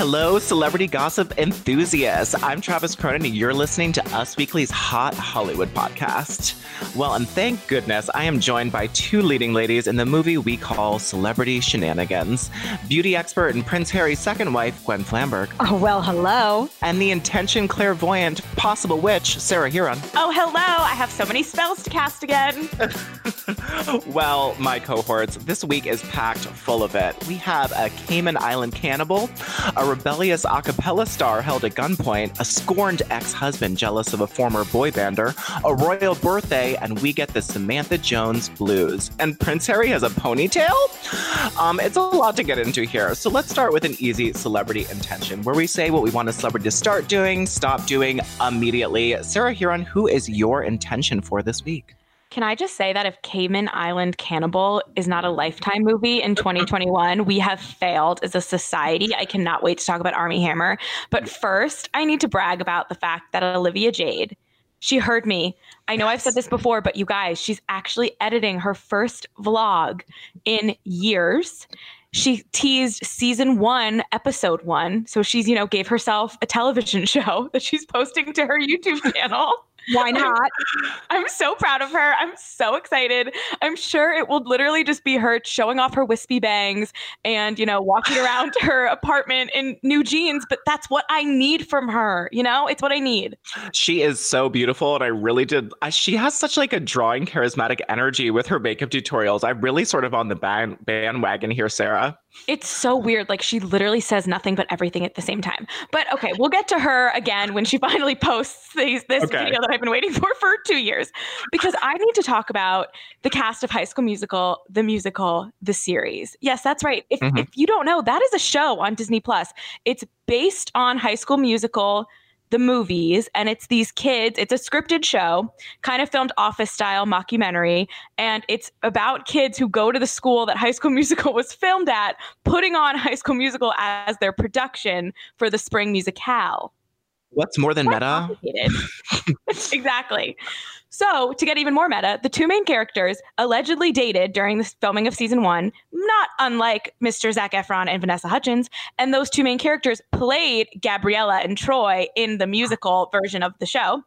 Hello, celebrity gossip enthusiasts. I'm Travis Cronin, and you're listening to Us Weekly's Hot Hollywood podcast. Well, and thank goodness I am joined by two leading ladies in the movie we call Celebrity Shenanigans beauty expert and Prince Harry's second wife, Gwen Flamberg. Oh, well, hello. And the intention clairvoyant, possible witch, Sarah Hearon. Oh, hello. I have so many spells to cast again. well, my cohorts, this week is packed full of it. We have a Cayman Island cannibal, a rebellious a cappella star held at gunpoint, a scorned ex husband jealous of a former boy bander, a royal birthday, and we get the Samantha Jones blues. And Prince Harry has a ponytail? Um, it's a lot to get into here. So let's start with an easy celebrity intention where we say what we want a celebrity to start doing, stop doing immediately. Sarah Hearon, who is your intention for this week? Can I just say that if Cayman Island Cannibal is not a lifetime movie in 2021, we have failed as a society. I cannot wait to talk about Armie Hammer. But first, I need to brag about the fact that Olivia Jade, she heard me. I know I've said this before, but you guys, she's actually editing her first vlog in years she teased season one, episode one. So she's, you know, gave herself a television show that she's posting to her YouTube channel. Why not? I'm so proud of her. I'm so excited. I'm sure it will literally just be her showing off her wispy bangs and, you know, walking around her apartment in new jeans. But that's what I need from her. You know, it's what I need. She is so beautiful. And I really did. I, she has such like a drawing charismatic energy with her makeup tutorials. I'm really sort of on the band, bandwagon here, Sarah. It's so weird. Like she literally says nothing but everything at the same time. But okay, we'll get to her again when she finally posts these, this okay. video that I've been waiting for for two years, because I need to talk about the cast of High School Musical, the musical, the series. Yes, that's right. If, mm-hmm. if you don't know, that is a show on Disney Plus. It's based on High School Musical the movies and it's these kids it's a scripted show kind of filmed office style mockumentary and it's about kids who go to the school that high school musical was filmed at putting on high school musical as their production for the spring musicale what's more than meta exactly so, to get even more meta, the two main characters allegedly dated during the filming of season one, not unlike Mr. Zac Efron and Vanessa Hudgens. And those two main characters played Gabriella and Troy in the musical version of the show.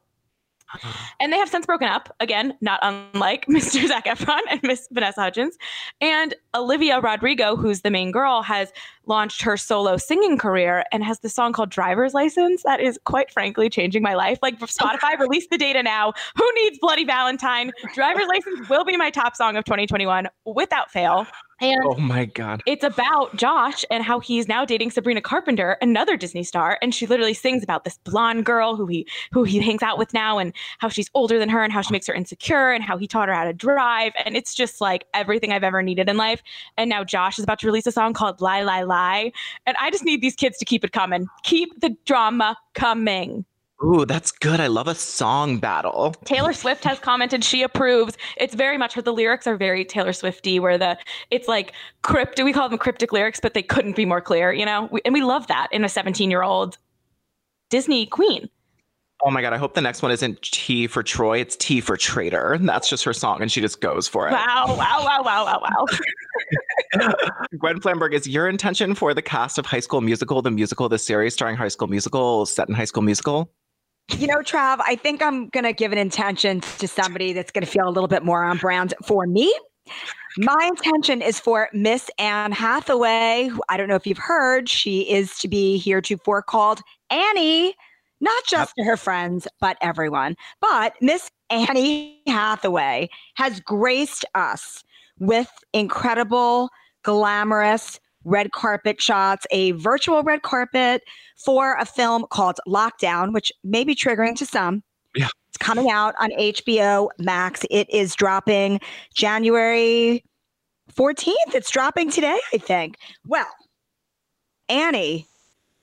And they have since broken up, again, not unlike Mr. Zac Efron and Miss Vanessa Hudgens. And Olivia Rodrigo, who's the main girl, has launched her solo singing career and has the song called Driver's License. That is quite frankly changing my life. Like Spotify released the data now. Who needs Bloody Valentine? Driver's License will be my top song of 2021 without fail. And oh my God. It's about Josh and how he's now dating Sabrina Carpenter, another Disney star. And she literally sings about this blonde girl who he who he hangs out with now and how she's older than her and how she makes her insecure and how he taught her how to drive. And it's just like everything I've ever needed in life. And now Josh is about to release a song called Lie Lie Lie. And I just need these kids to keep it coming. Keep the drama coming. Ooh, that's good. I love a song battle. Taylor Swift has commented she approves. It's very much her. The lyrics are very Taylor Swifty, where the it's like cryptic. We call them cryptic lyrics, but they couldn't be more clear, you know. We, and we love that in a 17 year old Disney queen. Oh my god! I hope the next one isn't T for Troy. It's T for traitor. That's just her song, and she just goes for it. Wow! Wow! Wow! Wow! Wow! Wow! Gwen Flamberg, is your intention for the cast of High School Musical, the musical, the series starring High School Musical, set in High School Musical? You know, Trav, I think I'm going to give an intention to somebody that's going to feel a little bit more on brand for me. My intention is for Miss Anne Hathaway. Who I don't know if you've heard, she is to be heretofore called Annie, not just to her friends, but everyone. But Miss Annie Hathaway has graced us with incredible, glamorous red carpet shots, a virtual red carpet for a film called Lockdown, which may be triggering to some. Yeah. It's coming out on HBO Max. It is dropping January 14th. It's dropping today, I think. Well, Annie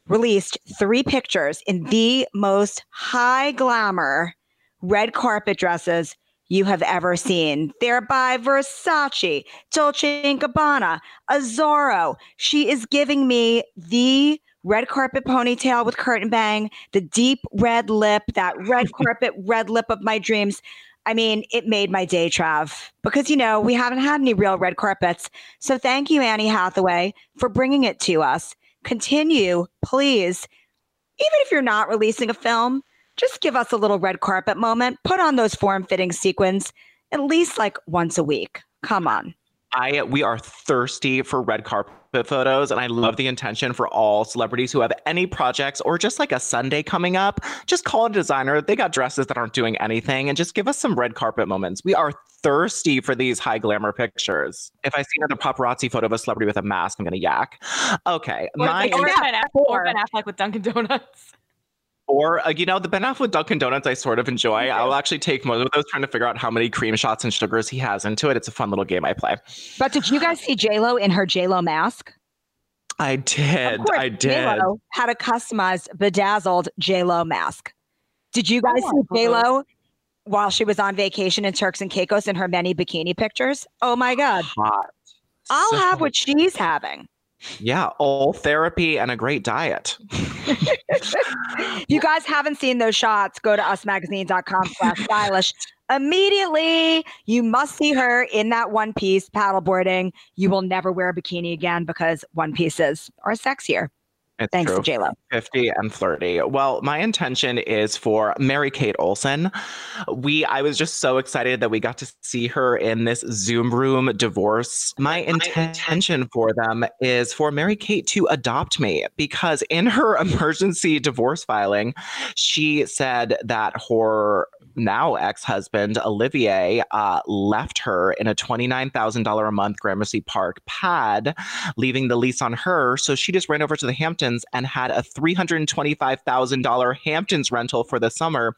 released three pictures in the most high glamour red carpet dresses you have ever seen. They're by Versace, Dolce & Gabbana, Azzaro. She is giving me the red carpet ponytail with curtain bang, the deep red lip, that red carpet red lip of my dreams. I mean, it made my day, Trav, because, you know, we haven't had any real red carpets. So thank you, Annie Hathaway, for bringing it to us. Continue, please. Even if you're not releasing a film, just give us a little red carpet moment. Put on those form fitting sequins at least like once a week. Come on. I we are thirsty for red carpet photos and I love the intention for all celebrities who have any projects or just like a Sunday coming up. Just call a designer. They got dresses that aren't doing anything and just give us some red carpet moments. We are thirsty for these high glamour pictures. If I see another paparazzi photo of a celebrity with a mask, I'm gonna yak. Okay. Or, my or, ben Affleck, or Ben Affleck with Dunkin' Donuts. Or, uh, you know, the Ben Affleck Dunkin' Donuts I sort of enjoy. I'll actually take most of those trying to figure out how many cream shots and sugars he has into it. It's a fun little game I play. But did you guys see J Lo in her J Lo mask? I did. Of course, I did. JLo had a customized bedazzled J Lo mask. Did you guys Oh, see JLo while she was on vacation in Turks and Caicos in her many bikini pictures? Oh my God. Hot. I'll So- have what she's having. Yeah, all therapy and a great diet. You guys haven't seen those shots, go to usmagazine.com slash stylish. Immediately, you must see her in that one piece paddleboarding. You will never wear a bikini again because one pieces are sexier. It's Thanks true. to JLo. 50 and flirty. Well, my intention is for Mary Kate Olsen. We I was just so excited that we got to see her in this Zoom room divorce. My intention for them is for Mary Kate to adopt me because in her emergency divorce filing, she said that her now ex-husband Olivier uh, left her in a $29,000 a month Gramercy Park pad, leaving the lease on her. So she just ran over to the Hamptons and had a $325,000 Hamptons rental for the summer.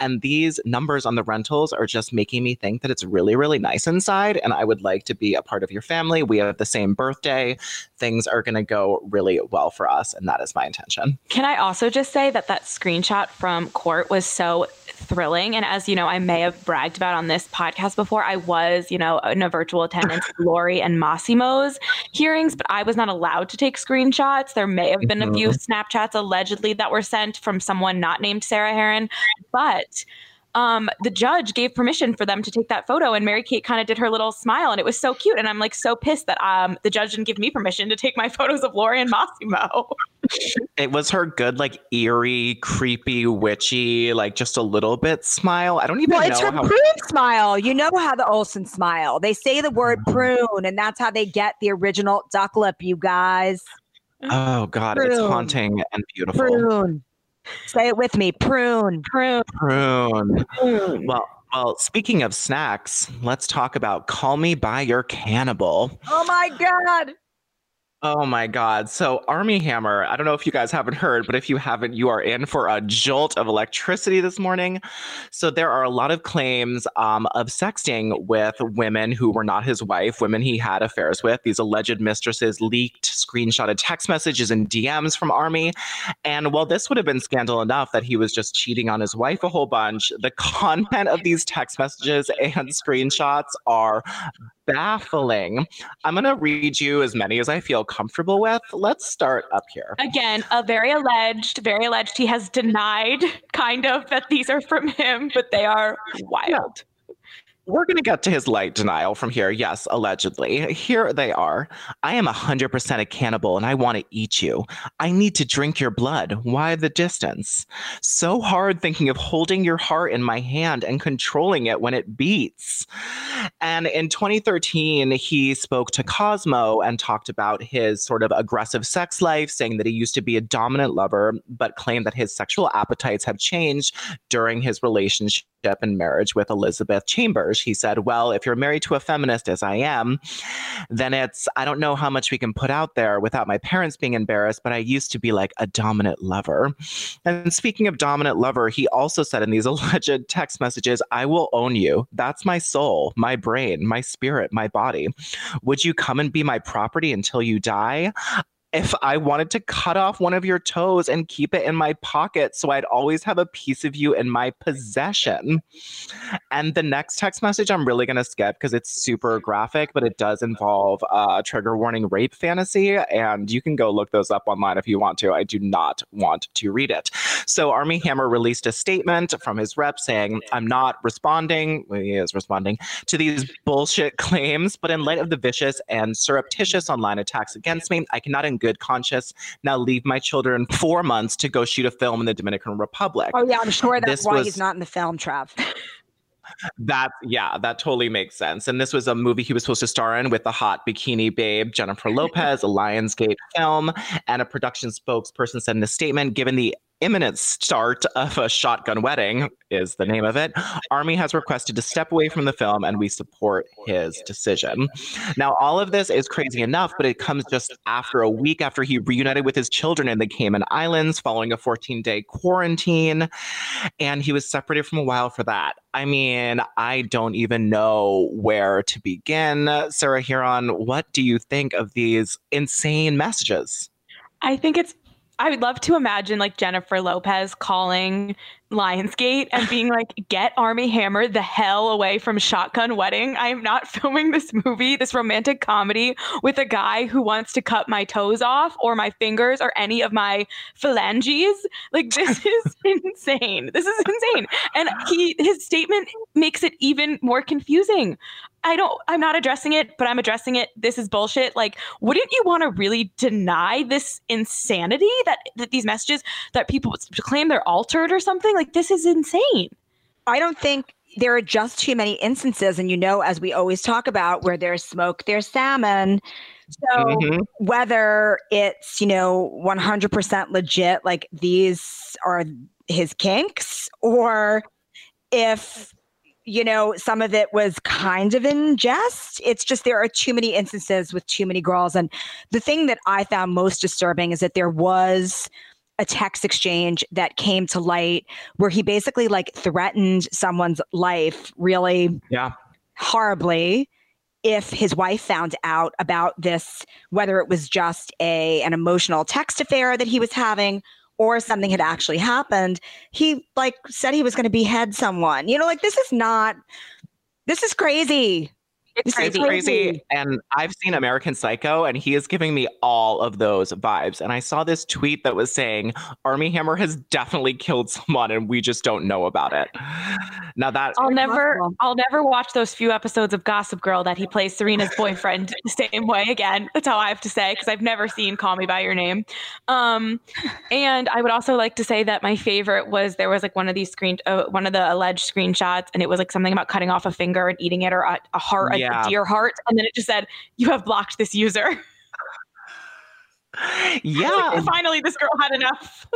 And these numbers on the rentals are just making me think that it's really, really nice inside. And I would like to be a part of your family. We have the same birthday. Things are going to go really well for us. And that is my intention. Can I also just say that that screenshot from court was so thrilling? And as you know, I may have bragged about on this podcast before, I was, you know, in a virtual attendance at Lori and Mossimo's hearings, but I was not allowed to take screenshots. There may have been a few mm-hmm. Snapchats allegedly that were sent from someone not named Sarah Hearon, but um, the judge gave permission for them to take that photo, and Mary Kate kind of did her little smile, and it was so cute. And I'm like so pissed that um, the judge didn't give me permission to take my photos of Lori and Mossimo. It was her good, like eerie, creepy, witchy, like just a little bit smile. I don't even Well, it's her how. prune smile. You know how the Olsen smile. They say the word Mm-hmm. prune, and that's how they get the original duck lip, you guys. Oh God, it's haunting and beautiful. Prune. Say it with me. Prune. Prune. Prune. Prune. Well, well, speaking of snacks, let's talk about Call Me by Your Cannibal. Oh my God. Oh my God. So, Armie Hammer, I don't know if you guys haven't heard, but if you haven't, you are in for a jolt of electricity this morning. So, there are a lot of claims um, of sexting with women who were not his wife, women he had affairs with. These alleged mistresses leaked screenshotted text messages and DMs from Armie. And while this would have been scandal enough that he was just cheating on his wife a whole bunch, the content of these text messages and screenshots are baffling. I'm going to read you as many as I feel comfortable with. Let's start up here. Again, a very alleged, very alleged. He has denied kind of that these are from him, but they are wild. We're going to get to his light denial from here. Yes, allegedly. Here they are. I am 100% a cannibal and I want to eat you. I need to drink your blood. Why the distance? So hard thinking of holding your heart in my hand and controlling it when it beats. And in 2013, he spoke to Cosmo and talked about his sort of aggressive sex life, saying that he used to be a dominant lover, but claimed that his sexual appetites have changed during his relationship and marriage with Elizabeth Chambers. He said, Well, if you're married to a feminist, as I am, then it's, I don't know how much we can put out there without my parents being embarrassed, but I used to be like a dominant lover. And speaking of dominant lover, he also said in these alleged text messages, I will own you. That's my soul, my brain, my spirit, my body. Would you come and be my property until you die? If I wanted to cut off one of your toes and keep it in my pocket so I'd always have a piece of you in my possession. And the next text message I'm really going to skip because it's super graphic, but it does involve a trigger warning rape fantasy. And you can go look those up online if you want to. I do not want to read it. So Armie Hammer released a statement from his rep saying, I'm not responding, well, he is responding to these bullshit claims, but in light of the vicious and surreptitious online attacks against me, I cannot good conscience now leave my children four months to go shoot a film in the Dominican Republic. Oh yeah, I'm sure that's this why was, he's not in the film, Trav. that yeah, that totally makes sense. And this was a movie he was supposed to star in with the hot bikini babe Jennifer Lopez, a Lionsgate film, and a production spokesperson said in a statement, given the imminent start of a shotgun wedding is the name of it. Armie has requested to step away from the film and we support his decision. Now all of this is crazy enough but it comes just after a week after he reunited with his children in the cayman islands following a 14 day quarantine and he was separated from a while for that. I mean i don't even know where to begin. Sarah Hearon what do you think of these insane messages? I think it's I would love to imagine like Jennifer Lopez calling Lionsgate and being like, get Armie Hammer the hell away from Shotgun Wedding. I am not filming this movie, this romantic comedy with a guy who wants to cut my toes off or my fingers or any of my phalanges. Like this is insane. This is insane. And he his statement makes it even more confusing. I don't, I'm not addressing it, but I'm addressing it. This is bullshit. Like, wouldn't you want to really deny this insanity that, that these messages that people claim they're altered or something? Like, this is insane. I don't think there are just too many instances. And you know, as we always talk about, where there's smoke, there's salmon. So mm-hmm. whether it's, you know, 100% legit, like these are his kinks, or if you know, some of it was kind of in jest. It's just there are too many instances with too many girls. And the thing that I found most disturbing is that there was a text exchange that came to light where he basically like threatened someone's life really yeah horribly if his wife found out about this whether it was just a an emotional text affair that he was having or something had actually happened, he like said he was going to behead someone. You know, like this is not, this is crazy. It's crazy. crazy. And I've seen American Psycho, and he is giving me all of those vibes. And I saw this tweet that was saying Armie Hammer has definitely killed someone, and we just don't know about it. Now that I'll never, I'll never watch those few episodes of Gossip Girl that he plays Serena's boyfriend the same way again. That's all I have to say because I've never seen Call Me by Your Name. Um, and I would also like to say that my favorite was there was like one of these screen, uh, one of the alleged screenshots, and it was like something about cutting off a finger and eating it or a, a heart. Yeah yeah. dear heart. And then it just said, You have blocked this user. Yeah. finally, this girl had enough.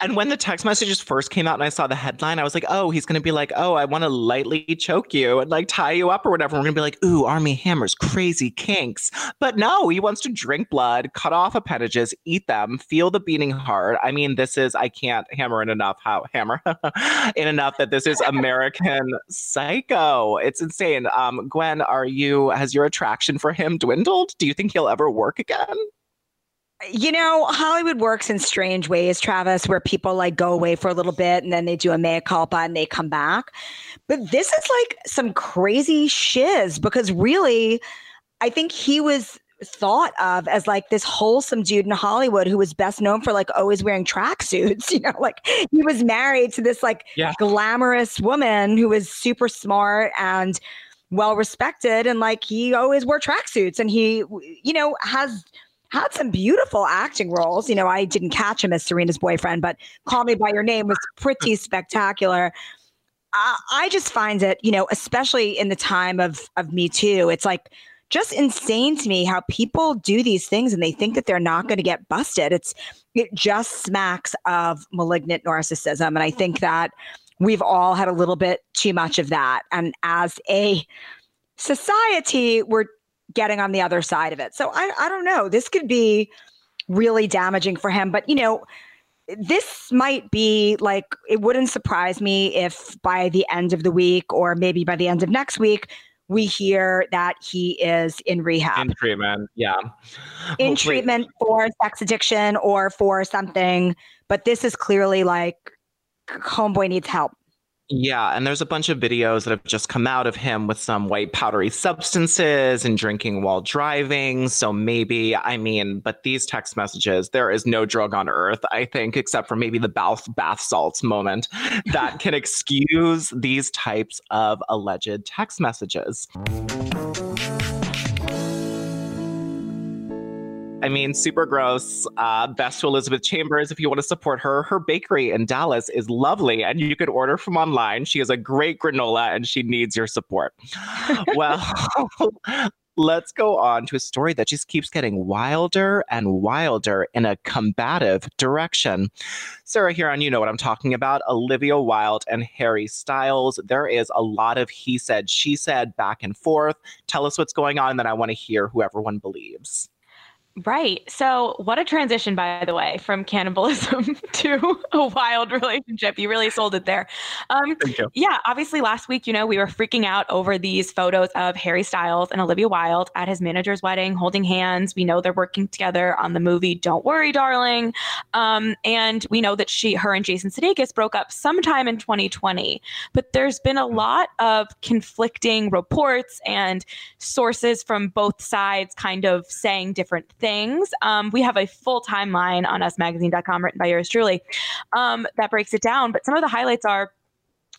and when the text messages first came out and I saw the headline, I was like, oh, he's going to be like, oh, I want to lightly choke you and like tie you up or whatever. We're going to be like, ooh, Armie Hammer's crazy kinks. But no, he wants to drink blood, cut off appendages, eat them, feel the beating heart. I mean, this is, I can't hammer in enough how hammer in enough that this is American psycho. It's insane. Um, Gwen, are you, has your attraction for him dwindled? Do you think he'll ever work again? You know, Hollywood works in strange ways, Travis, where people like go away for a little bit and then they do a mea culpa and they come back. But this is like some crazy shiz because really, I think he was thought of as like this wholesome dude in Hollywood who was best known for like always wearing tracksuits. You know, like he was married to this like yeah. glamorous woman who was super smart and well respected. And like he always wore tracksuits and he, you know, has had some beautiful acting roles. You know, I didn't catch him as Serena's boyfriend, but Call Me By Your Name was pretty spectacular. I, I just find it, you know, especially in the time of of Me Too, it's like just insane to me how people do these things and they think that they're not going to get busted. It's it just smacks of malignant narcissism, and I think that we've all had a little bit too much of that. And as a society, we're getting on the other side of it. So I, I don't know. This could be really damaging for him. But you know, this might be like it wouldn't surprise me if by the end of the week or maybe by the end of next week we hear that he is in rehab. In treatment, yeah. In Hopefully. treatment for sex addiction or for something. But this is clearly like homeboy needs help. Yeah, and there's a bunch of videos that have just come out of him with some white powdery substances and drinking while driving. So maybe, I mean, but these text messages, there is no drug on earth, I think, except for maybe the bath bath salts moment that can excuse these types of alleged text messages. I mean, super gross. Uh, best to Elizabeth Chambers if you want to support her. Her bakery in Dallas is lovely, and you could order from online. She has a great granola, and she needs your support. well, let's go on to a story that just keeps getting wilder and wilder in a combative direction. Sarah, Hearon You Know What I'm Talking About, Olivia Wilde and Harry Styles. There is a lot of he said, she said back and forth. Tell us what's going on, and then I want to hear who everyone believes. Right. So, what a transition, by the way, from cannibalism to a wild relationship. You really sold it there. Um. Yeah. Obviously, last week, you know, we were freaking out over these photos of Harry Styles and Olivia Wilde at his manager's wedding, holding hands. We know they're working together on the movie Don't Worry, Darling. Um, and we know that she, her, and Jason Sudeikis broke up sometime in 2020. But there's been a lot of conflicting reports and sources from both sides kind of saying different things. Um, we have a full timeline on usmagazine.com written by yours truly um, that breaks it down. But some of the highlights are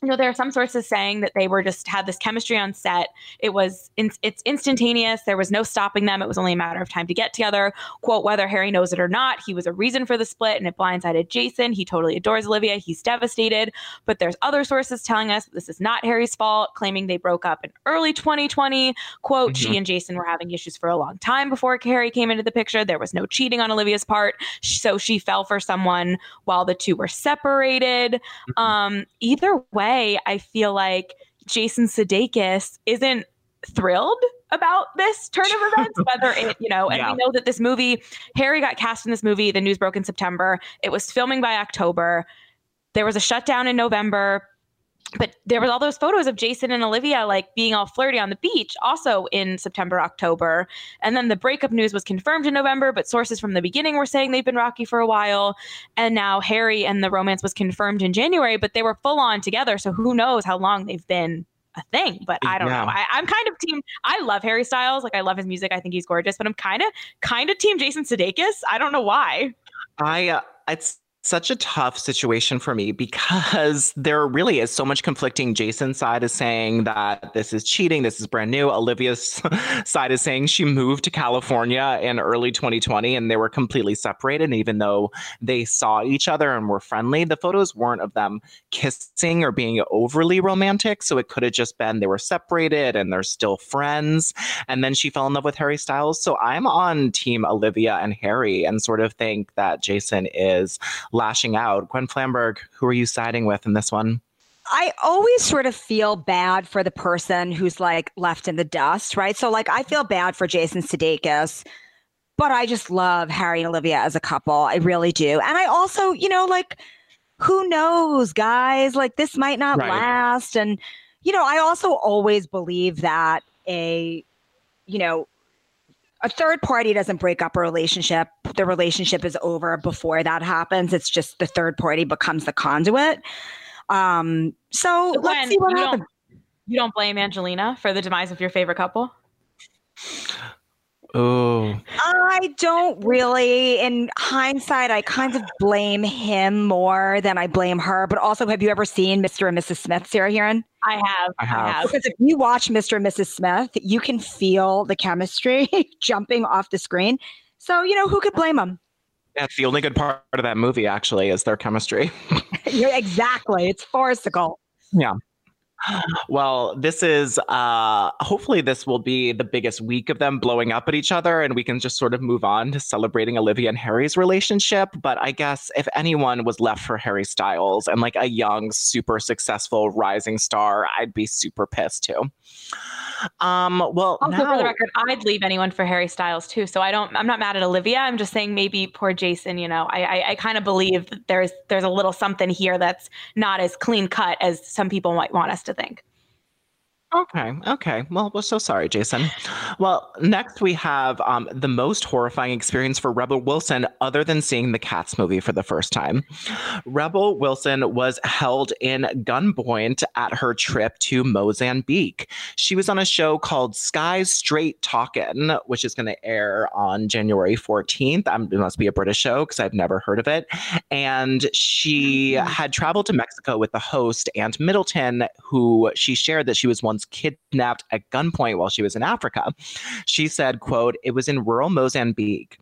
you know there are some sources saying that they were just had this chemistry on set. It was in, it's instantaneous. There was no stopping them. It was only a matter of time to get together. Quote whether harry knows it or not he was a reason for the split and it blindsided jason. He totally adores olivia. He's devastated. But there's other sources telling us this is not harry's fault claiming they broke up in early 2020 quote mm-hmm. she and jason were having issues for a long time before harry came into the picture. There was no cheating on olivia's part. So she fell for someone while the two were separated. Mm-hmm. um either way way, I feel like Jason Sudeikis isn't thrilled about this turn of events whether it you know and yeah. we know that this movie harry got cast in this movie the news broke in september. It was filming by october. There was a shutdown in november but there was all those photos of Jason and Olivia like being all flirty on the beach also in September, October. And then the breakup news was confirmed in November, but sources from the beginning were saying they've been rocky for a while. And now Harry and the romance was confirmed in January, but they were full on together. So who knows how long they've been a thing, but I don't yeah. know. I, am kind of team. I love Harry Styles. Like I love his music. I think he's gorgeous, but I'm kind of kind of team Jason Sudeikis. I don't know why. I uh, it's such a tough situation for me because there really is so much conflicting. Jason's side is saying that this is cheating, this is brand new. Olivia's side is saying she moved to California in early 2020 and they were completely separated. And even though they saw each other and were friendly, the photos weren't of them kissing or being overly romantic. So it could have just been they were separated and they're still friends. And then she fell in love with Harry Styles. So I'm on team Olivia and Harry and sort of think that Jason is lashing out. Gwen Flamberg, who are you siding with in this one? I always sort of feel bad for the person who's like left in the dust, right? So like I feel bad for Jason Sudeikis, but I just love Harry and Olivia as a couple. I really do. And I also, you know, like who knows, guys? Like this might not right. last and you know, I also always believe that a you know, a third party doesn't break up a relationship. The relationship is over before that happens. It's just the third party becomes the conduit. Um, so, so let's see what you happens. Don't, you don't blame Angelina for the demise of your favorite couple? Oh, I don't really. In hindsight, I kind of blame him more than I blame her. But also, have you ever seen Mr. and Mrs. Smith, Sarah Hearon? I have. I have. Because if you watch Mr. and Mrs. Smith, you can feel the chemistry jumping off the screen. So, you know, who could blame them? that's the only good part of that movie. Actually, is their chemistry. You're exactly. It's farcical. Yeah. Well, this is uh hopefully this will be the biggest week of them blowing up at each other and we can just sort of move on to celebrating Olivia and Harry's relationship, but I guess if anyone was left for Harry Styles and like a young super successful rising star, I'd be super pissed too. Um well, Also, now, for the record, I'd leave anyone for Harry Styles too. So I don't. I'm not mad at Olivia. I'm just saying maybe poor Jason. You know, I I, I kind of believe that there's there's a little something here that's not as clean cut as some people might want us to think. Okay. Okay. Well, we're so sorry, Jason. Well, next we have um, the most horrifying experience for Rebel Wilson, other than seeing the Cats movie for the first time. Rebel Wilson was held in gunpoint at her trip to Mozambique. She was on a show called Sky Straight Talkin', which is going to air on January 14th. Um, it must be a British show because I've never heard of it. And she had traveled to Mexico with the host, Ant Middleton, who she shared that she was once kidnapped at gunpoint while she was in Africa. She said, quote, it was in rural Mozambique.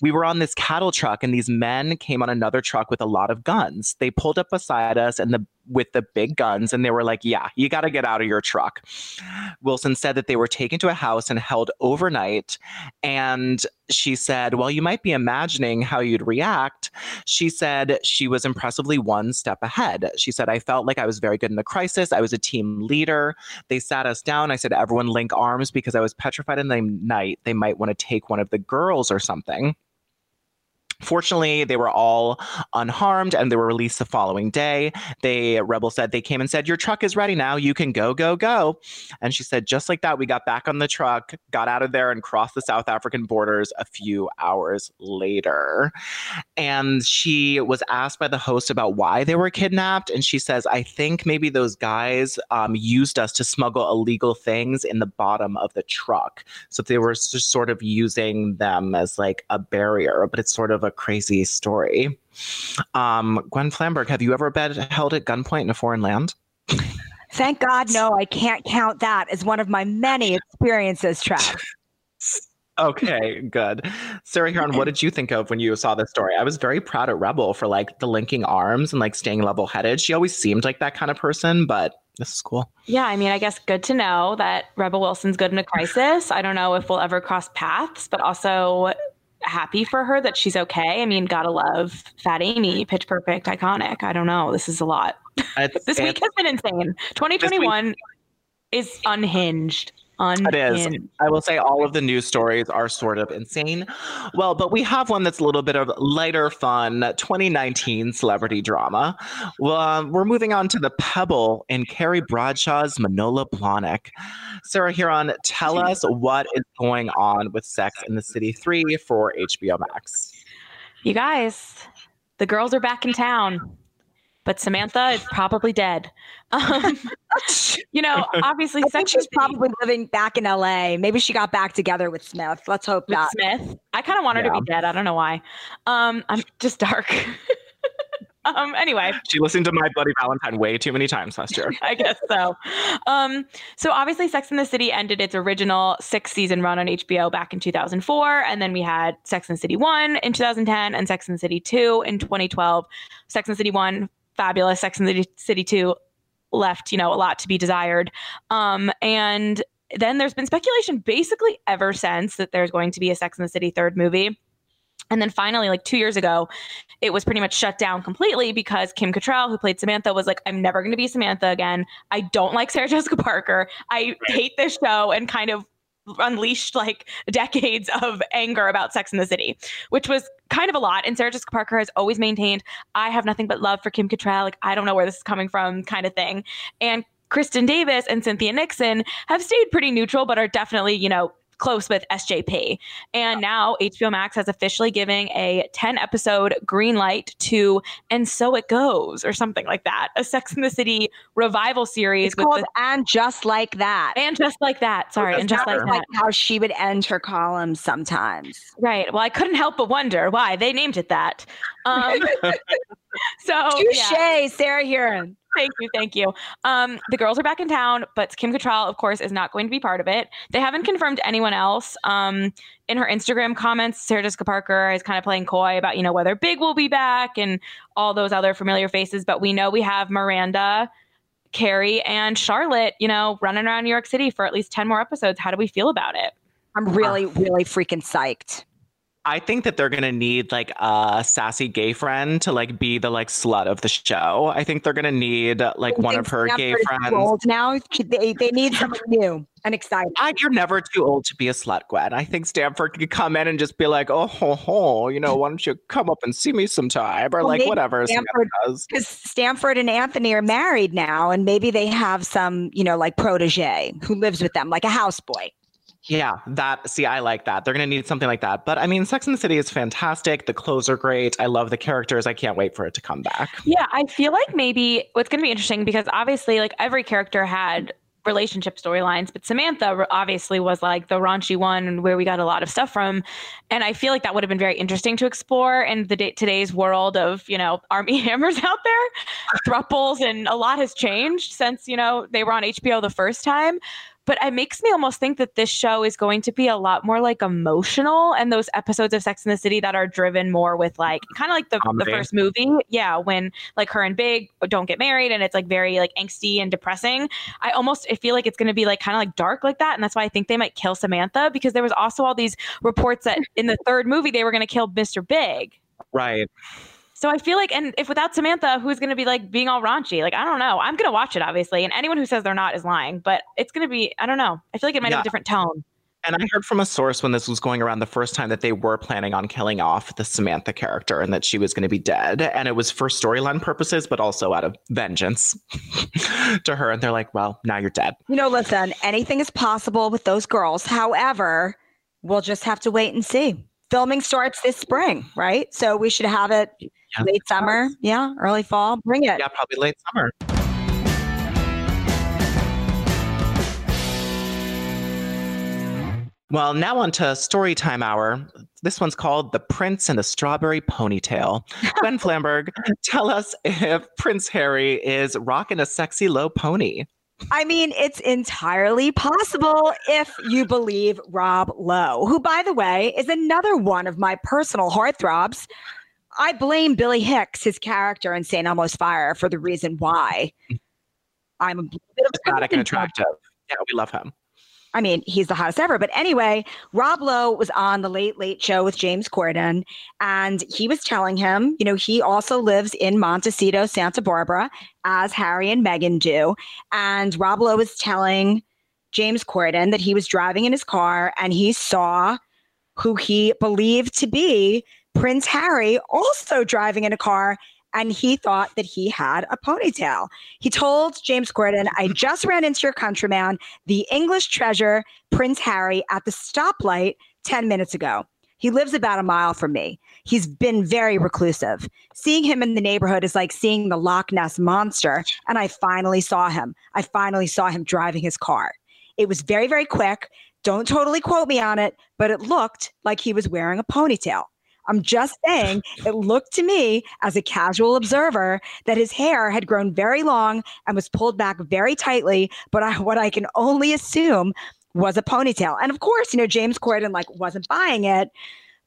We were on this cattle truck and these men came on another truck with a lot of guns. They pulled up beside us and the with the big guns and they were like, "Yeah, you got to get out of your truck." Wilson said that they were taken to a house and held overnight and she said, "Well, you might be imagining how you'd react." She said she was impressively one step ahead. She said, "I felt like I was very good in the crisis. I was a team leader. They sat us down. I said, everyone link arms because I was petrified in the night they might want to take one of the girls or something. Fortunately, they were all unharmed and they were released the following day. They, Rebel said, they came and said, Your truck is ready now. You can go, go, go. And she said, Just like that, we got back on the truck, got out of there, and crossed the South African borders a few hours later. And she was asked by the host about why they were kidnapped. And she says, I think maybe those guys um, used us to smuggle illegal things in the bottom of the truck. So they were just sort of using them as like a barrier, but it's sort of a crazy story. Um, Gwen Flamberg, have you ever been held at gunpoint in a foreign land? Thank God, no, I can't count that as one of my many experiences, Trav. Okay, good. Sarah Hearon, what did you think of when you saw this story? I was very proud of Rebel for like the linking arms and like staying level headed. She always seemed like that kind of person, but this is cool. Yeah, I mean, I guess good to know that Rebel Wilson's good in a crisis. I don't know if we'll ever cross paths, but also happy for her that she's okay. I mean, gotta love Fat Amy, Pitch Perfect, iconic. I don't know. This is a lot. This week has been insane. 2021 is unhinged. It is. I will say all of the news stories are sort of insane. Well, but we have one that's a little bit of lighter fun 2019 celebrity drama. Well, um, we're moving on to The Pebble and Carrie Bradshaw's Manolo Blahnik. Sarah Hearon, tell us what is going on with Sex in the City 3 for HBO Max. You guys, the girls are back in town, but Samantha is probably dead. Um, you know, obviously, I think she's the City probably living back in LA. Maybe she got back together with Smith. Let's hope with that. Smith. I kind of want her to be dead. I don't know why. Um, I'm just dark. um, anyway, She listened to My Bloody Valentine way too many times last year. I guess so. Um, so obviously, Sex and the City ended its original six season run on HBO back in 2004, and then we had Sex and the City one in 2010 and Sex and the City two in 2012. Sex and the City one, fabulous. Sex and the City two left, you know, a lot to be desired. Um, and then there's been speculation basically ever since that there's going to be a Sex and the City third movie. And then finally, like two years ago, it was pretty much shut down completely because Kim Cattrall, who played Samantha, was like, I'm never going to be Samantha again. I don't like Sarah Jessica Parker. I hate this show and kind of unleashed like decades of anger about Sex in the City, which was kind of a lot. And Sarah Jessica Parker has always maintained, I have nothing but love for Kim Cattrall. Like, I don't know where this is coming from, kind of thing. And Kristin Davis and Cynthia Nixon have stayed pretty neutral, but are definitely, you know, close with SJP. And now HBO Max has officially given a 10 episode green light to And So It Goes or something like that. A Sex in the City revival series it's called the, And Just Like That. And Just Like That. Sorry. And Just Like That. How she would end her columns sometimes. Right. Well, I couldn't help but wonder why they named it that. Um, so touche, yeah. Sarah Hearon thank you, thank you. Um, the girls are back in town, but Kim Cattrall, of course, is not going to be part of it. They haven't confirmed anyone else. Um, in her Instagram comments, Sarah Jessica Parker is kind of playing coy about you know whether Big will be back and all those other familiar faces. But we know we have Miranda, Carrie, and Charlotte, you know, running around New York City for at least ten more episodes. How do we feel about it? I'm really, really freaking psyched. I think that they're gonna need like a sassy gay friend to like be the like slut of the show. I think they're gonna need like one of her gay friends. Old now they, they need someone new and exciting. I, you're never too old to be a slut, Gwen. I think Stanford could come in and just be like, oh, ho, ho, you know, why don't you come up and see me sometime or well, like whatever. Stanford, because Stanford and Anthony are married now, and maybe they have some, you know, like protege who lives with them, like a houseboy. Yeah, that see, I like that. They're gonna need something like that. But I mean, Sex and the City is fantastic. The clothes are great. I love the characters. I can't wait for it to come back. Yeah, I feel like maybe what's gonna be interesting because obviously, like every character had relationship storylines, but Samantha obviously was like the raunchy one where we got a lot of stuff from. And I feel like that would have been very interesting to explore in the day- today's world of, you know, Armie Hammers out there, thruples, and a lot has changed since, you know, they were on HBO the first time but it makes me almost think that this show is going to be a lot more like emotional and those episodes of Sex in the City that are driven more with like kind of like the, the first movie. Yeah, when like her and Big don't get married and it's like very like angsty and depressing. I almost I feel like it's going to be like kind of like dark like that and that's why I think they might kill Samantha because there was also all these reports that in the third movie they were going to kill Mr. Big. Right. So I feel like, and if without Samantha, who's going to be like being all raunchy? Like, I don't know. I'm going to watch it, obviously. And anyone who says they're not is lying, but it's going to be, I don't know. I feel like it might yeah. have a different tone. And I heard from a source when this was going around the first time that they were planning on killing off the Samantha character and that she was going to be dead. And it was for storyline purposes, but also out of vengeance to her. And they're like, well, now you're dead. You know, listen, anything is possible with those girls. However, we'll just have to wait and see. Filming starts this spring, right? So we should have it yeah. late summer. Yeah, early fall. Bring it. Yeah, probably late summer. Well, now on to story time hour. This one's called The Prince and the Strawberry Ponytail. Gwen Flamberg, tell us if Prince Harry is rocking a sexy low pony. I mean, it's entirely possible if you believe Rob Lowe, who, by the way, is another one of my personal heartthrobs. I blame Billy Hicks, his character in St. Elmo's Fire, for the reason why I'm a bit of exotic and attractive. Yeah, we love him. I mean, he's the hottest ever. But anyway, Rob Lowe was on the Late Late Show with James Corden, and he was telling him, you know, he also lives in Montecito, Santa Barbara, as Harry and Meghan do. And Rob Lowe was telling James Corden that he was driving in his car and he saw who he believed to be Prince Harry also driving in a car and he thought that he had a ponytail. He told James Corden, I just ran into your countryman, the English treasure, Prince Harry, at the stoplight 10 minutes ago. He lives about a mile from me. He's been very reclusive. Seeing him in the neighborhood is like seeing the Loch Ness monster. And I finally saw him. I finally saw him driving his car. It was very, very quick. Don't totally quote me on it, but it looked like he was wearing a ponytail. I'm just saying it looked to me as a casual observer that his hair had grown very long and was pulled back very tightly. But I, what I can only assume was a ponytail. And of course, you know, James Corden like wasn't buying it,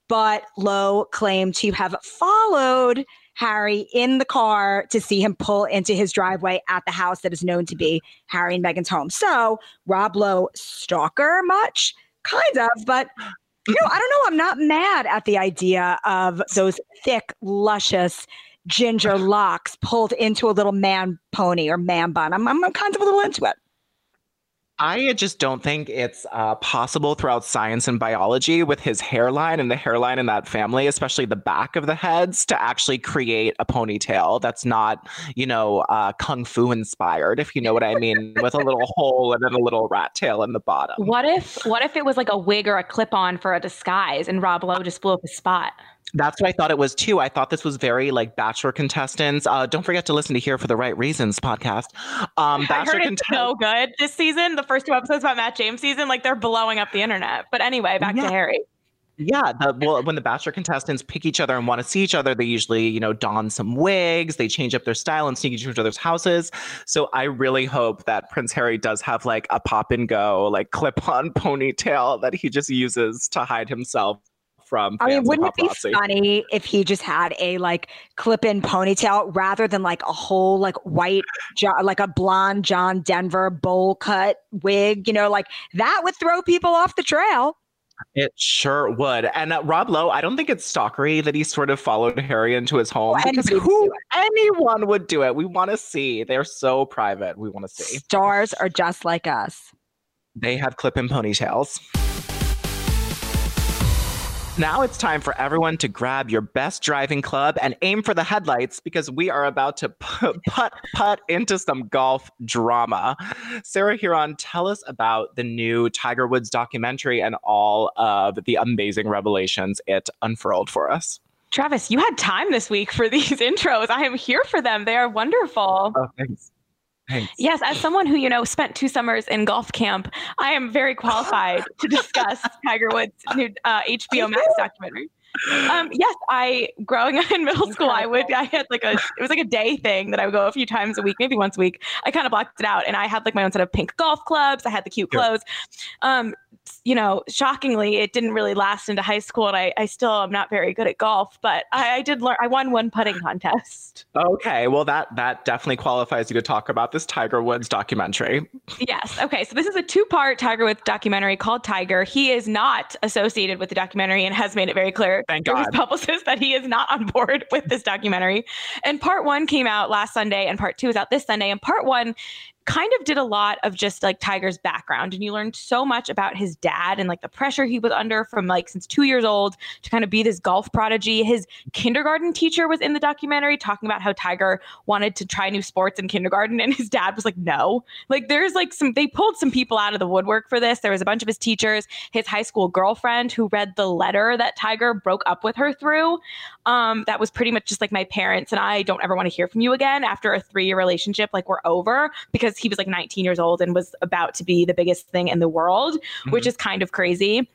but Lowe claimed to have followed Harry in the car to see him pull into his driveway at the house that is known to be Harry and Meghan's home. So, Rob Lowe, stalker much? Kind of, but you know, I don't know. I'm not mad at the idea of those thick, luscious ginger locks pulled into a little man pony or man bun. I'm, I'm kind of a little into it. I just don't think it's uh, possible throughout science and biology with his hairline and the hairline in that family, especially the back of the heads, to actually create a ponytail that's not, you know, uh, kung fu inspired, if you know what I mean, with a little hole and then a little rat tail in the bottom. What if what if it was like a wig or a clip on for a disguise and Rob Lowe just blew up his spot? That's what I thought it was too. I thought this was very like Bachelor contestants. Uh, don't forget to listen to Here for the Right Reasons podcast. Um, I heard it's so good this season. The first two episodes about Matt James season, like they're blowing up the internet. But anyway, back Yeah. to Harry. Yeah, the, well, when the Bachelor contestants pick each other and want to see each other, they usually, you know, don some wigs, they change up their style and sneak into each other's houses. So I really hope that Prince Harry does have like a pop and go, like clip on ponytail that he just uses to hide himself from. I mean, wouldn't it be funny if he just had a like clip-in ponytail rather than like a whole like white, like a blonde John Denver bowl cut wig? You know, like that would throw people off the trail. It sure would. And uh, Rob Lowe, I don't think it's stalkery that he sort of followed Harry into his home because who anyone would do it. We want to see. They're so private. We want to see. Stars are just like us. They have clip in ponytails. Now it's time for everyone to grab your best driving club and aim for the headlights because we are about to pu- putt putt into some golf drama. Sarah Hearon, tell us about the new Tiger Woods documentary and all of the amazing revelations it unfurled for us. Travis, you had time this week for these intros. I am here for them. They are wonderful. Oh, thanks. Thanks. Yes, as someone who, you know, spent two summers in golf camp, I am very qualified to discuss Tiger Woods' new uh, HBO Max documentary. Um, yes, I growing up in middle school, I would I had like a it was like a day thing that I would go a few times a week, maybe once a week. I kind of blocked it out, and I had like my own set of pink golf clubs. I had the cute clothes. Um, you know, shockingly, it didn't really last into high school, and I, I still am not very good at golf. But I, I did learn. I won one putting contest. Okay, well that that definitely qualifies you to talk about this Tiger Woods documentary. Yes. Okay. So this is a two-part Tiger Woods documentary called Tiger. He is not associated with the documentary and has made it very clear Thank through his God. publicist that he is not on board with this documentary. And part one came out last Sunday, and part two is out this Sunday. And part one kind of did a lot of just like Tiger's background and you learned so much about his dad and like the pressure he was under from like since 2 years old to kind of be this golf prodigy. His kindergarten teacher was in the documentary talking about how Tiger wanted to try new sports in kindergarten and his dad was like no. Like there's like some they pulled some people out of the woodwork for this. There was a bunch of his teachers, his high school girlfriend who read the letter that Tiger broke up with her through. Um that was pretty much just like my parents and I don't ever want to hear from you again after a 3-year relationship like we're over because he was like 19 years old and was about to be the biggest thing in the world, which is kind of crazy.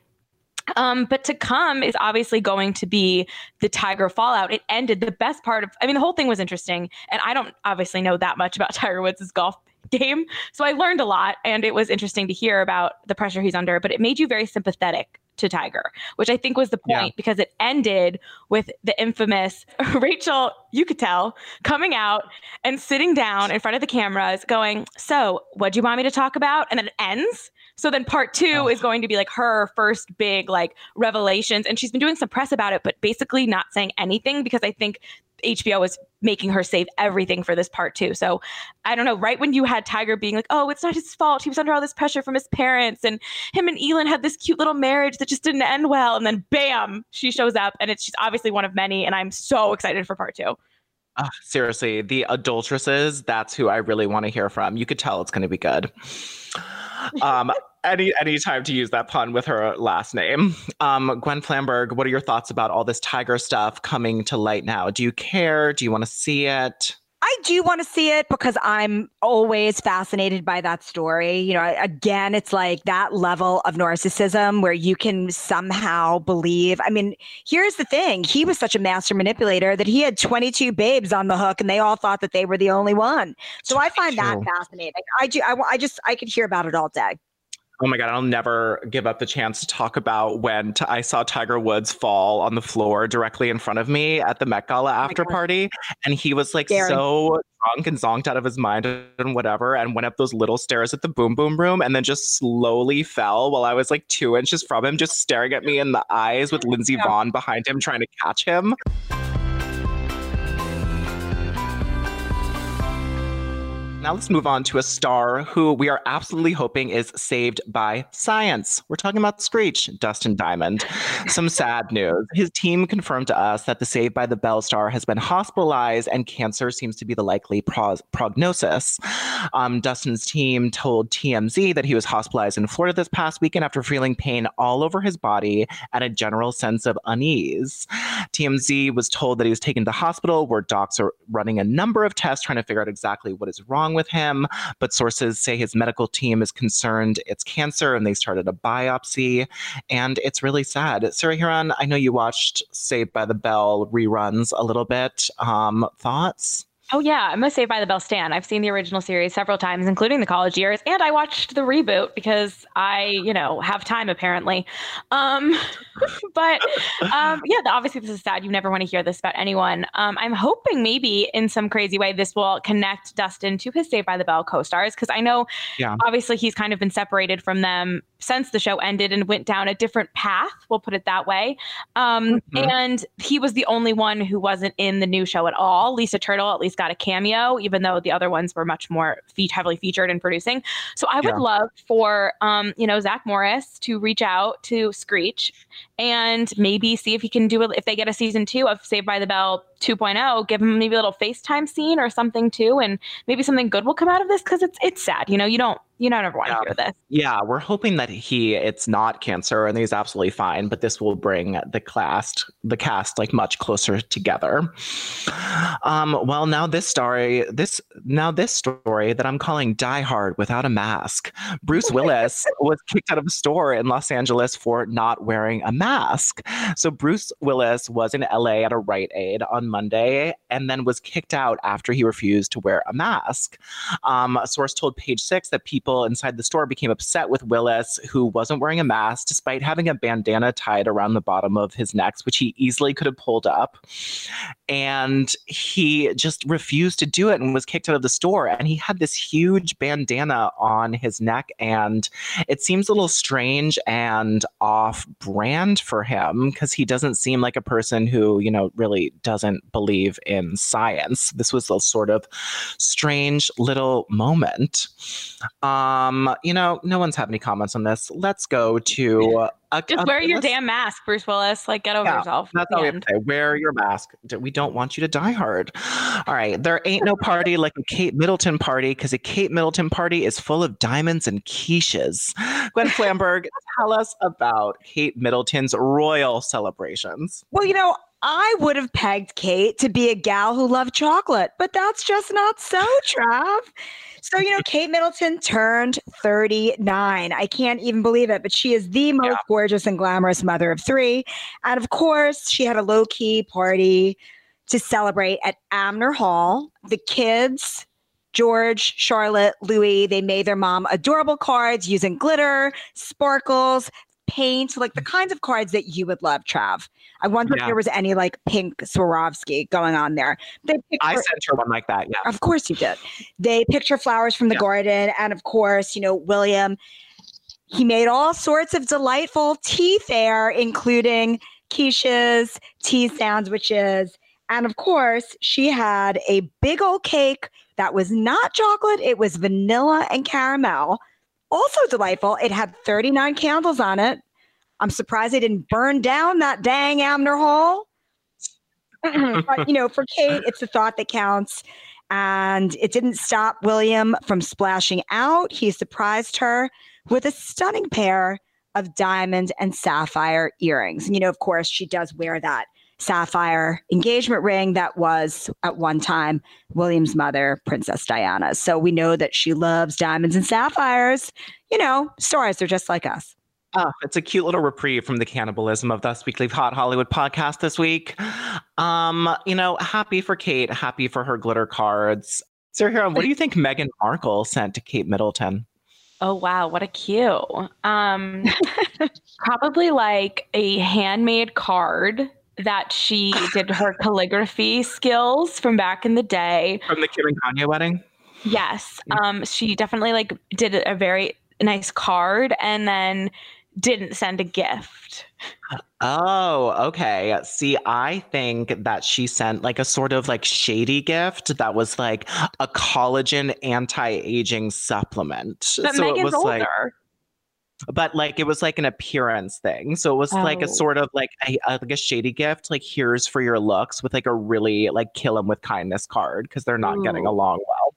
Um, but to come is obviously going to be the Tiger fallout. It ended the best part of, I mean, the whole thing was interesting. And I don't obviously know that much about Tiger Woods' golf game. So I learned a lot and it was interesting to hear about the pressure he's under, but it made you very sympathetic to Tiger, which I think was the point Yeah. because it ended with the infamous Rachel, you could tell, coming out and sitting down in front of the cameras going, So, what do you want me to talk about? And then it ends. So then part two Oh. is going to be like her first big like revelations. And she's been doing some press about it, but basically not saying anything because I think HBO is making her save everything for this part two. So I don't know, right when you had Tiger being like, oh, it's not his fault. He was under all this pressure from his parents. And him and Elin had this cute little marriage that just didn't end well. And then bam, she shows up and it's she's obviously one of many. And I'm so excited for part two. Ah, seriously, the adulteresses, that's who I really want to hear from. You could tell it's going to be good. Um, any any time to use that pun with her last name. Um, Gwen Flamberg, what are your thoughts about all this tiger stuff coming to light now? Do you care? Do you want to see it? I do want to see it because I'm always fascinated by that story. You know, again, it's like that level of narcissism where you can somehow believe. I mean, here's the thing he was such a master manipulator that he had 22 babes on the hook and they all thought that they were the only one. So I find that fascinating. I do. I, I just, I could hear about it all day. Oh my God, I'll never give up the chance to talk about when t- I saw Tiger Woods fall on the floor directly in front of me at the Met Gala oh after God. party. And he was like Scary. so drunk and zonked out of his mind and whatever, and went up those little stairs at the boom boom room and then just slowly fell while I was like two inches from him, just staring at me in the eyes with Lindsey Yeah. Vonn behind him trying to catch him. Now let's move on to a star who we are absolutely hoping is saved by science. We're talking about Screech, Dustin Diamond. Some sad news. His team confirmed to us that the Saved by the Bell star has been hospitalized and cancer seems to be the likely pro- prognosis. Um, Dustin's team told TMZ that he was hospitalized in Florida this past weekend after feeling pain all over his body and a general sense of unease. TMZ was told that he was taken to the hospital where docs are running a number of tests trying to figure out exactly what is wrong with him. But sources say his medical team is concerned it's cancer and they started a biopsy. And it's really sad. Sarah Hearon, I know you watched Saved by the Bell reruns a little bit. Um, thoughts? Oh yeah, I'm a Saved by the Bell stan. I've seen the original series several times, including the college years, and I watched the reboot because I, you know, have time apparently. Um, but um, yeah, obviously this is sad. You never want to hear this about anyone. Um, I'm hoping maybe in some crazy way this will connect Dustin to his Saved by the Bell co-stars because I know, yeah. obviously he's kind of been separated from them since the show ended and went down a different path. We'll put it that way. Um, mm-hmm. And he was the only one who wasn't in the new show at all. Lisa Turtle, at least got a cameo, even though the other ones were much more fe- heavily featured in producing. So I would yeah. love for um, you know Zach Morris to reach out to Screech and maybe see if he can do it if they get a season two of Saved by the Bell 2.0 give him maybe a little FaceTime scene or something too and maybe something good will come out of this because it's it's sad you know you don't you don't ever want yeah. to hear this. Yeah we're hoping that he it's not cancer and he's absolutely fine but this will bring the cast the cast like much closer together. Um well now this story this now this story that i'm calling die hard without a mask. Bruce willis was kicked out of a store in los angeles for not wearing a mask so bruce willis was in la at a rite aid on Monday and then was kicked out after he refused to wear a mask. Um, a source told Page Six that people inside the store became upset with Willis, who wasn't wearing a mask despite having a bandana tied around the bottom of his neck, which he easily could have pulled up. And he just refused to do it and was kicked out of the store. And he had this huge bandana on his neck. And it seems a little strange and off brand for him because he doesn't seem like a person who, you know, really doesn't believe in science. This was a sort of strange little moment. Um, you know, no one's had any comments on this. Let's go to a, just a, wear your damn mask, Bruce Willis. Like, get over yeah, yourself. That's all we have to say. Wear your mask. We don't want you to die hard. All right. There ain't no party like a Kate Middleton party because a Kate Middleton party is full of diamonds and quiches. Gwen Flamberg, tell us about Kate Middleton's royal celebrations. Well, you know, I would have pegged Kate to be a gal who loved chocolate, but that's just not so, Trav. So, you know, Kate Middleton turned 39. I can't even believe it, but she is the most yeah. gorgeous and glamorous mother of three. And of course, she had a low key party to celebrate at Anmer Hall. The kids, George, Charlotte, Louis, they made their mom adorable cards using glitter, sparkles, paint, like the mm. kinds of cards that you would love, Trav. I wonder yeah. if there was any like pink Swarovski going on there. They I sent her one like that. Yeah. Of course you did. They picture flowers from the yeah. garden. And of course, you know, William, he made all sorts of delightful tea fare, including quiches, tea sandwiches. And of course, she had a big old cake that was not chocolate, it was vanilla and caramel also delightful. It had 39 candles on it. I'm surprised they didn't burn down that dang Anmer Hall. but, you know, for Kate, it's the thought that counts. And it didn't stop William from splashing out. He surprised her with a stunning pair of diamond and sapphire earrings. And, you know, of course, she does wear that sapphire engagement ring that was at one time William's mother, Princess Diana. So we know that she loves diamonds and sapphires. You know, stars, they're just like us. Oh, it's a cute little reprieve from the cannibalism of Thus Weekly Hot Hollywood podcast this week. Um, you know, happy for Kate, happy for her glitter cards. Sarah Hearon, what do you think Meghan Markle sent to Kate Middleton? Oh wow, what a cue. Um probably like a handmade card that she did her calligraphy skills from back in the day. From the Kim and Kanye wedding? Yes. Um, she definitely like did a very nice card and then didn't send a gift. Oh, okay. See, I think that she sent like a sort of like shady gift that was like a collagen anti-aging supplement. But so Meghan's it was older. like but like it was like an appearance thing. So it was like a Oh. sort of like a, a like a shady gift, like here's for your looks with like a really like kill them with kindness card because they're not getting along well.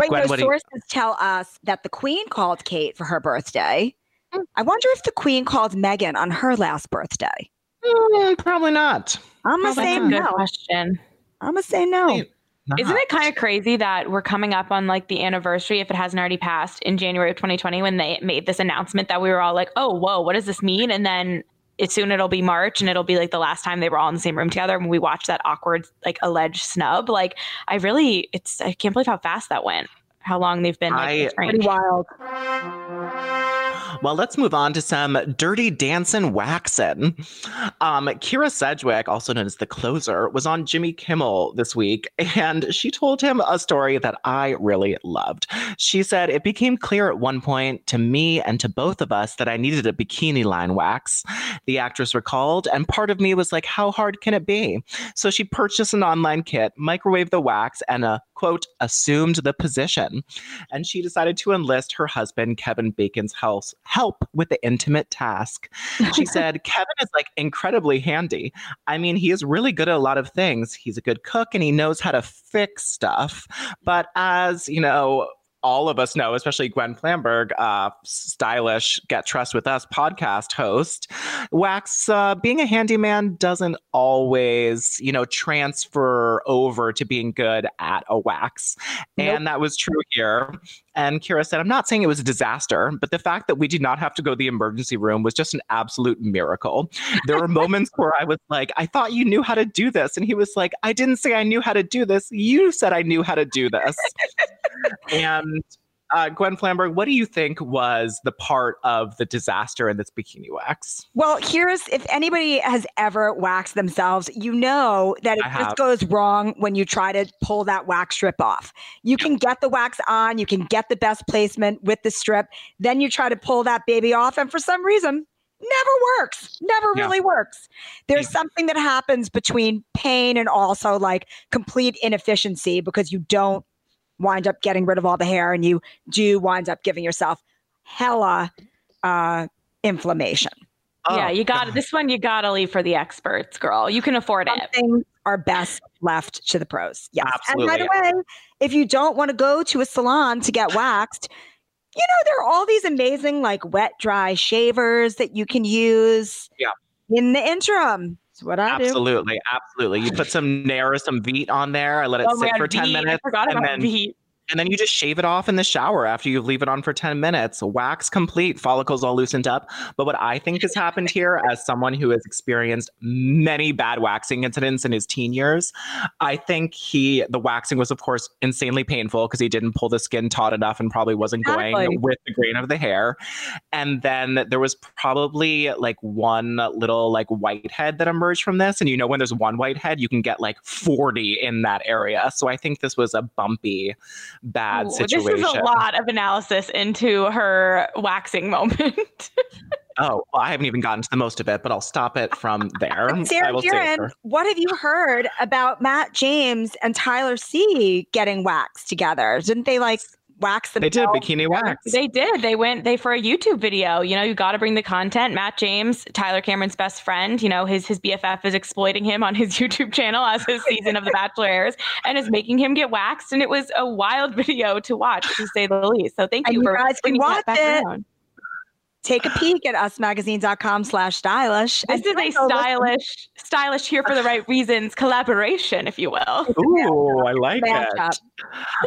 Right, Gwen, your what do you- sources tell us that the Queen called Kate for her birthday. Mm. I wonder if the Queen called Meghan on her last birthday. Mm, probably not. I'm gonna say no. question. I'm gonna say no. Wait. Isn't uh-huh. it kind of crazy that we're coming up on like the anniversary, if it hasn't already passed, in January of 2020 when they made this announcement that we were all like, oh, whoa, what does this mean? And then it soon it'll be March and it'll be like the last time they were all in the same room together when we watched that awkward, like alleged snub. Like, I really, it's, I can't believe how fast that went. How long they've been like, I- estranged. Pretty wild. Well, let's move on to some dirty dancing waxing. Um, Kyra Sedgwick, also known as the closer, was on Jimmy Kimmel this week, and she told him a story that I really loved. She said, It became clear at one point to me and to both of us that I needed a bikini line wax. The actress recalled, and part of me was like, How hard can it be? So she purchased an online kit, microwaved the wax, and a quote, assumed the position and she decided to enlist her husband Kevin Bacon's house help with the intimate task. She said, "Kevin is like incredibly handy. I mean, he is really good at a lot of things. He's a good cook and he knows how to fix stuff. But as, you know, all of us know, especially Gwen Flamberg, uh, stylish Get Trust with Us podcast host, Wax, uh, being a handyman doesn't always, you know, transfer over to being good at a wax. And that was true here. And Kyra said, I'm not saying it was a disaster, but the fact that we did not have to go to the emergency room was just an absolute miracle. There were moments where I was like, I thought you knew how to do this. And he was like, I didn't say I knew how to do this. You said I knew how to do this. And uh, Gwen Flamberg, what do you think was the part of the disaster in this bikini wax? Well, here's if anybody has ever waxed themselves, you know that it I just have. goes wrong when you try to pull that wax strip off. You can get the wax on, you can get the best placement with the strip, then you try to pull that baby off, and for some reason, never works. Never Yeah. really works. There's Yeah. something that happens between pain and also like complete inefficiency because you don't wind up getting rid of all the hair and you do wind up giving yourself hella uh, inflammation. yeah, Oh, you got God. this one. You got to leave for the experts, girl. You can afford Some it. things are best left to the pros. Yes. And by the way, if you don't want to go to a salon to get waxed, you know, there are all these amazing like wet dry shavers that you can use Yeah. in the interim. That's what I do. Absolutely, absolutely. You put some Nair some Veet on there. I let it Oh sit God, for ten Veet. minutes, I forgot and about then Veet. And then you just shave it off in the shower after you leave it on for ten minutes. Wax complete, follicles all loosened up. But what I think has happened here, as someone who has experienced many bad waxing incidents in his teen years, I think he the waxing was of course insanely painful because he didn't pull the skin taut enough and probably wasn't Exactly. going with the grain of the hair. And then there was probably like one little like whitehead that emerged from this. And you know, when there's one whitehead, you can get like 40 in that area. So I think this was a bumpy, bad Ooh, situation. This is a lot of analysis into her waxing moment. Oh, well, I haven't even gotten to the most of it, but I'll stop it from there. I Sarah Hearon, what have you heard about Matt James and Tyler C getting waxed together? Didn't they like wax them. They did a bikini wax. They did. They went they for a YouTube video. You know, you got to bring the content. Matt James, Tyler Cameron's best friend, you know, his his BFF is exploiting him on his YouTube channel as his season of The Bachelor airs and is making him get waxed. And it was a wild video to watch, to say the least. So thank And you you for guys can watch it. around. Take a peek at usmagazine.com slash stylish. This is a stylish, stylish here for the right reasons collaboration, if you will. Ooh, I like Mashup. it.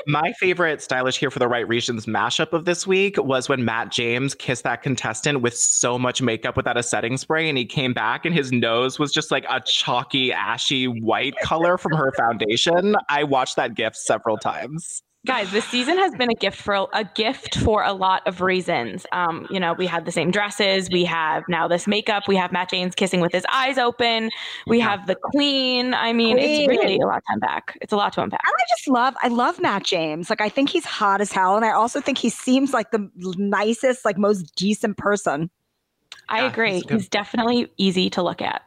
My favorite stylish here for the right reasons mashup of this week was when Matt James kissed that contestant with so much makeup without a setting spray, and he came back and his nose was just like a chalky, ashy white color from her foundation. I watched that gift several times. Guys, this season has been a gift for a gift for a lot of reasons. Um, you know, we had the same dresses, we have now this makeup, we have Matt James kissing with his eyes open, we have the queen. I mean, it's really a lot to unpack. It's a lot to unpack. And I just love, I love Matt James. Like, I think he's hot as hell. And I also think he seems like the nicest, like most decent person. I Yeah, agree. he's He's, definitely easy to look at.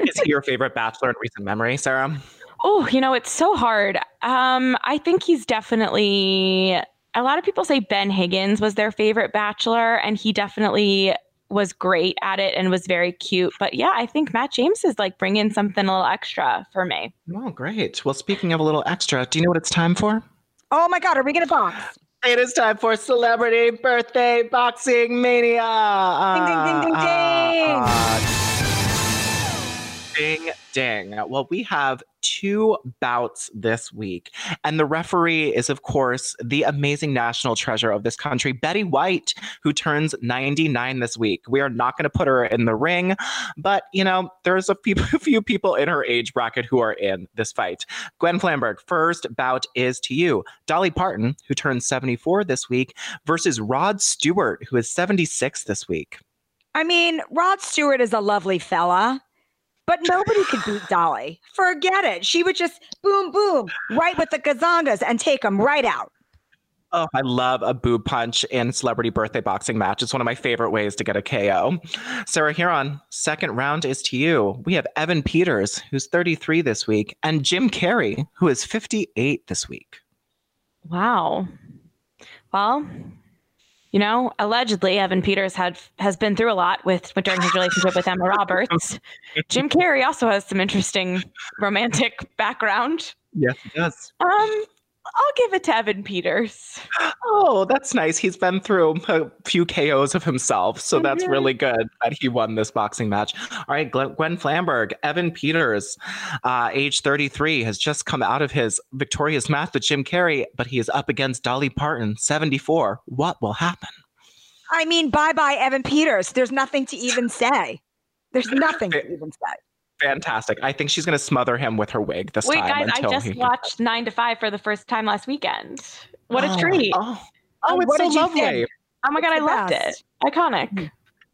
Is he your favorite bachelor in recent memory, Sarah? Oh, you know, it's so hard. Um, I think he's definitely a lot of people say Ben Higgins was their favorite bachelor, and he definitely was great at it and was very cute. But yeah, I think Matt James is like bringing something a little extra for me. Oh, great. Well, speaking of a little extra, do you know what it's time for? Oh my God, are we gonna box? It is time for Celebrity Birthday Boxing Mania. Ding, ding, ding, ding, Uh, uh, Ding, ding. Well, we have two bouts this week. And the referee is, of course, the amazing national treasure of this country, Betty White, who turns 99 this week. We are not going to put her in the ring, but, you know, there's a few, a few people in her age bracket who are in this fight. Gwen Flamberg, first bout is to you. Dolly Parton, who turns 74 this week, versus Rod Stewart, who is 76 this week. I mean, Rod Stewart is a lovely fella, but nobody could beat Dolly. Forget it. She would just boom, boom, right with the gazongas and take them right out. Oh, I love a boob punch in celebrity birthday boxing match. It's one of my favorite ways to get a KO. Sarah Hearon, second round is to you. We have Evan Peters, who's 33 this week, and Jim Carrey, who is 58 this week. Wow. Well, you know, allegedly Evan Peters had has been through a lot with, with during his relationship with Emma Roberts. Jim Carrey also has some interesting romantic background. Yes, he does. Um, I'll give it to Evan Peters. Oh, that's nice. He's been through a few KOs of himself, so that's Mhm. really good that he won this boxing match. All right, Glenn, Gwen Flamberg, Evan Peters, uh, age 33, has just come out of his victorious match with Jim Carrey, but he is up against Dolly Parton, 74. What will happen? I mean, bye bye, Evan Peters. There's nothing to even say. There's nothing to even say. Fantastic. I think she's going to smother him with her wig this Wait, time. guys, I just he- watched Nine to Five for the first time last weekend. What a Oh, treat! Oh, oh, And it's what so did you lovely. think? Oh my god, I It's loved best. it. Iconic. Mm.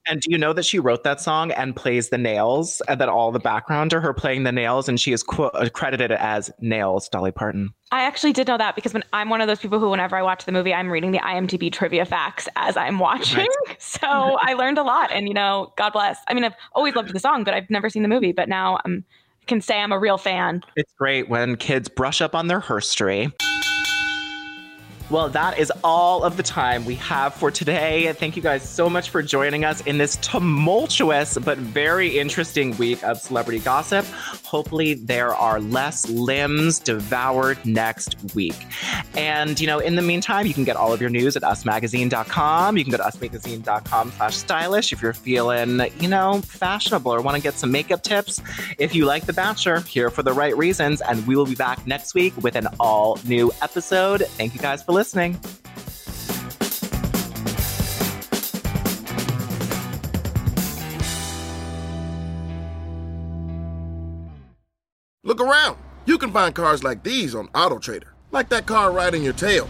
And do you know that she wrote that song and plays the nails, and that all the background are her playing the nails, and she is qu- uh, credited as Nails Dolly Parton. I actually did know that because when I'm one of those people who, whenever I watch the movie, I'm reading the IMDb trivia facts as I'm watching. So I learned a lot, and you know, God bless. I mean, I've always loved the song, but I've never seen the movie. But now I'm can say I'm a real fan. It's great when kids brush up on their history. Well, that is all of the time we have for today. Thank you guys so much for joining us in this tumultuous but very interesting week of celebrity gossip. Hopefully, there are less limbs devoured next week. And, you know, in the meantime, you can get all of your news at usmagazine.com. You can go to usmagazine.com slash stylish if you're feeling, you know, fashionable or want to get some makeup tips. If you like The Bachelor, here for the right reasons. And we will be back next week with an all new episode. Thank you guys for listening. Look around. You can find cars like these on AutoTrader, like that car riding your tail.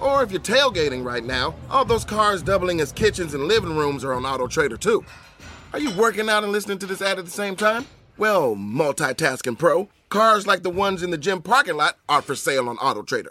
Or if you're tailgating right now, all those cars doubling as kitchens and living rooms are on AutoTrader too. Are you working out and listening to this ad at the same time? Well, multitasking pro, cars like the ones in the gym parking lot are for sale on AutoTrader.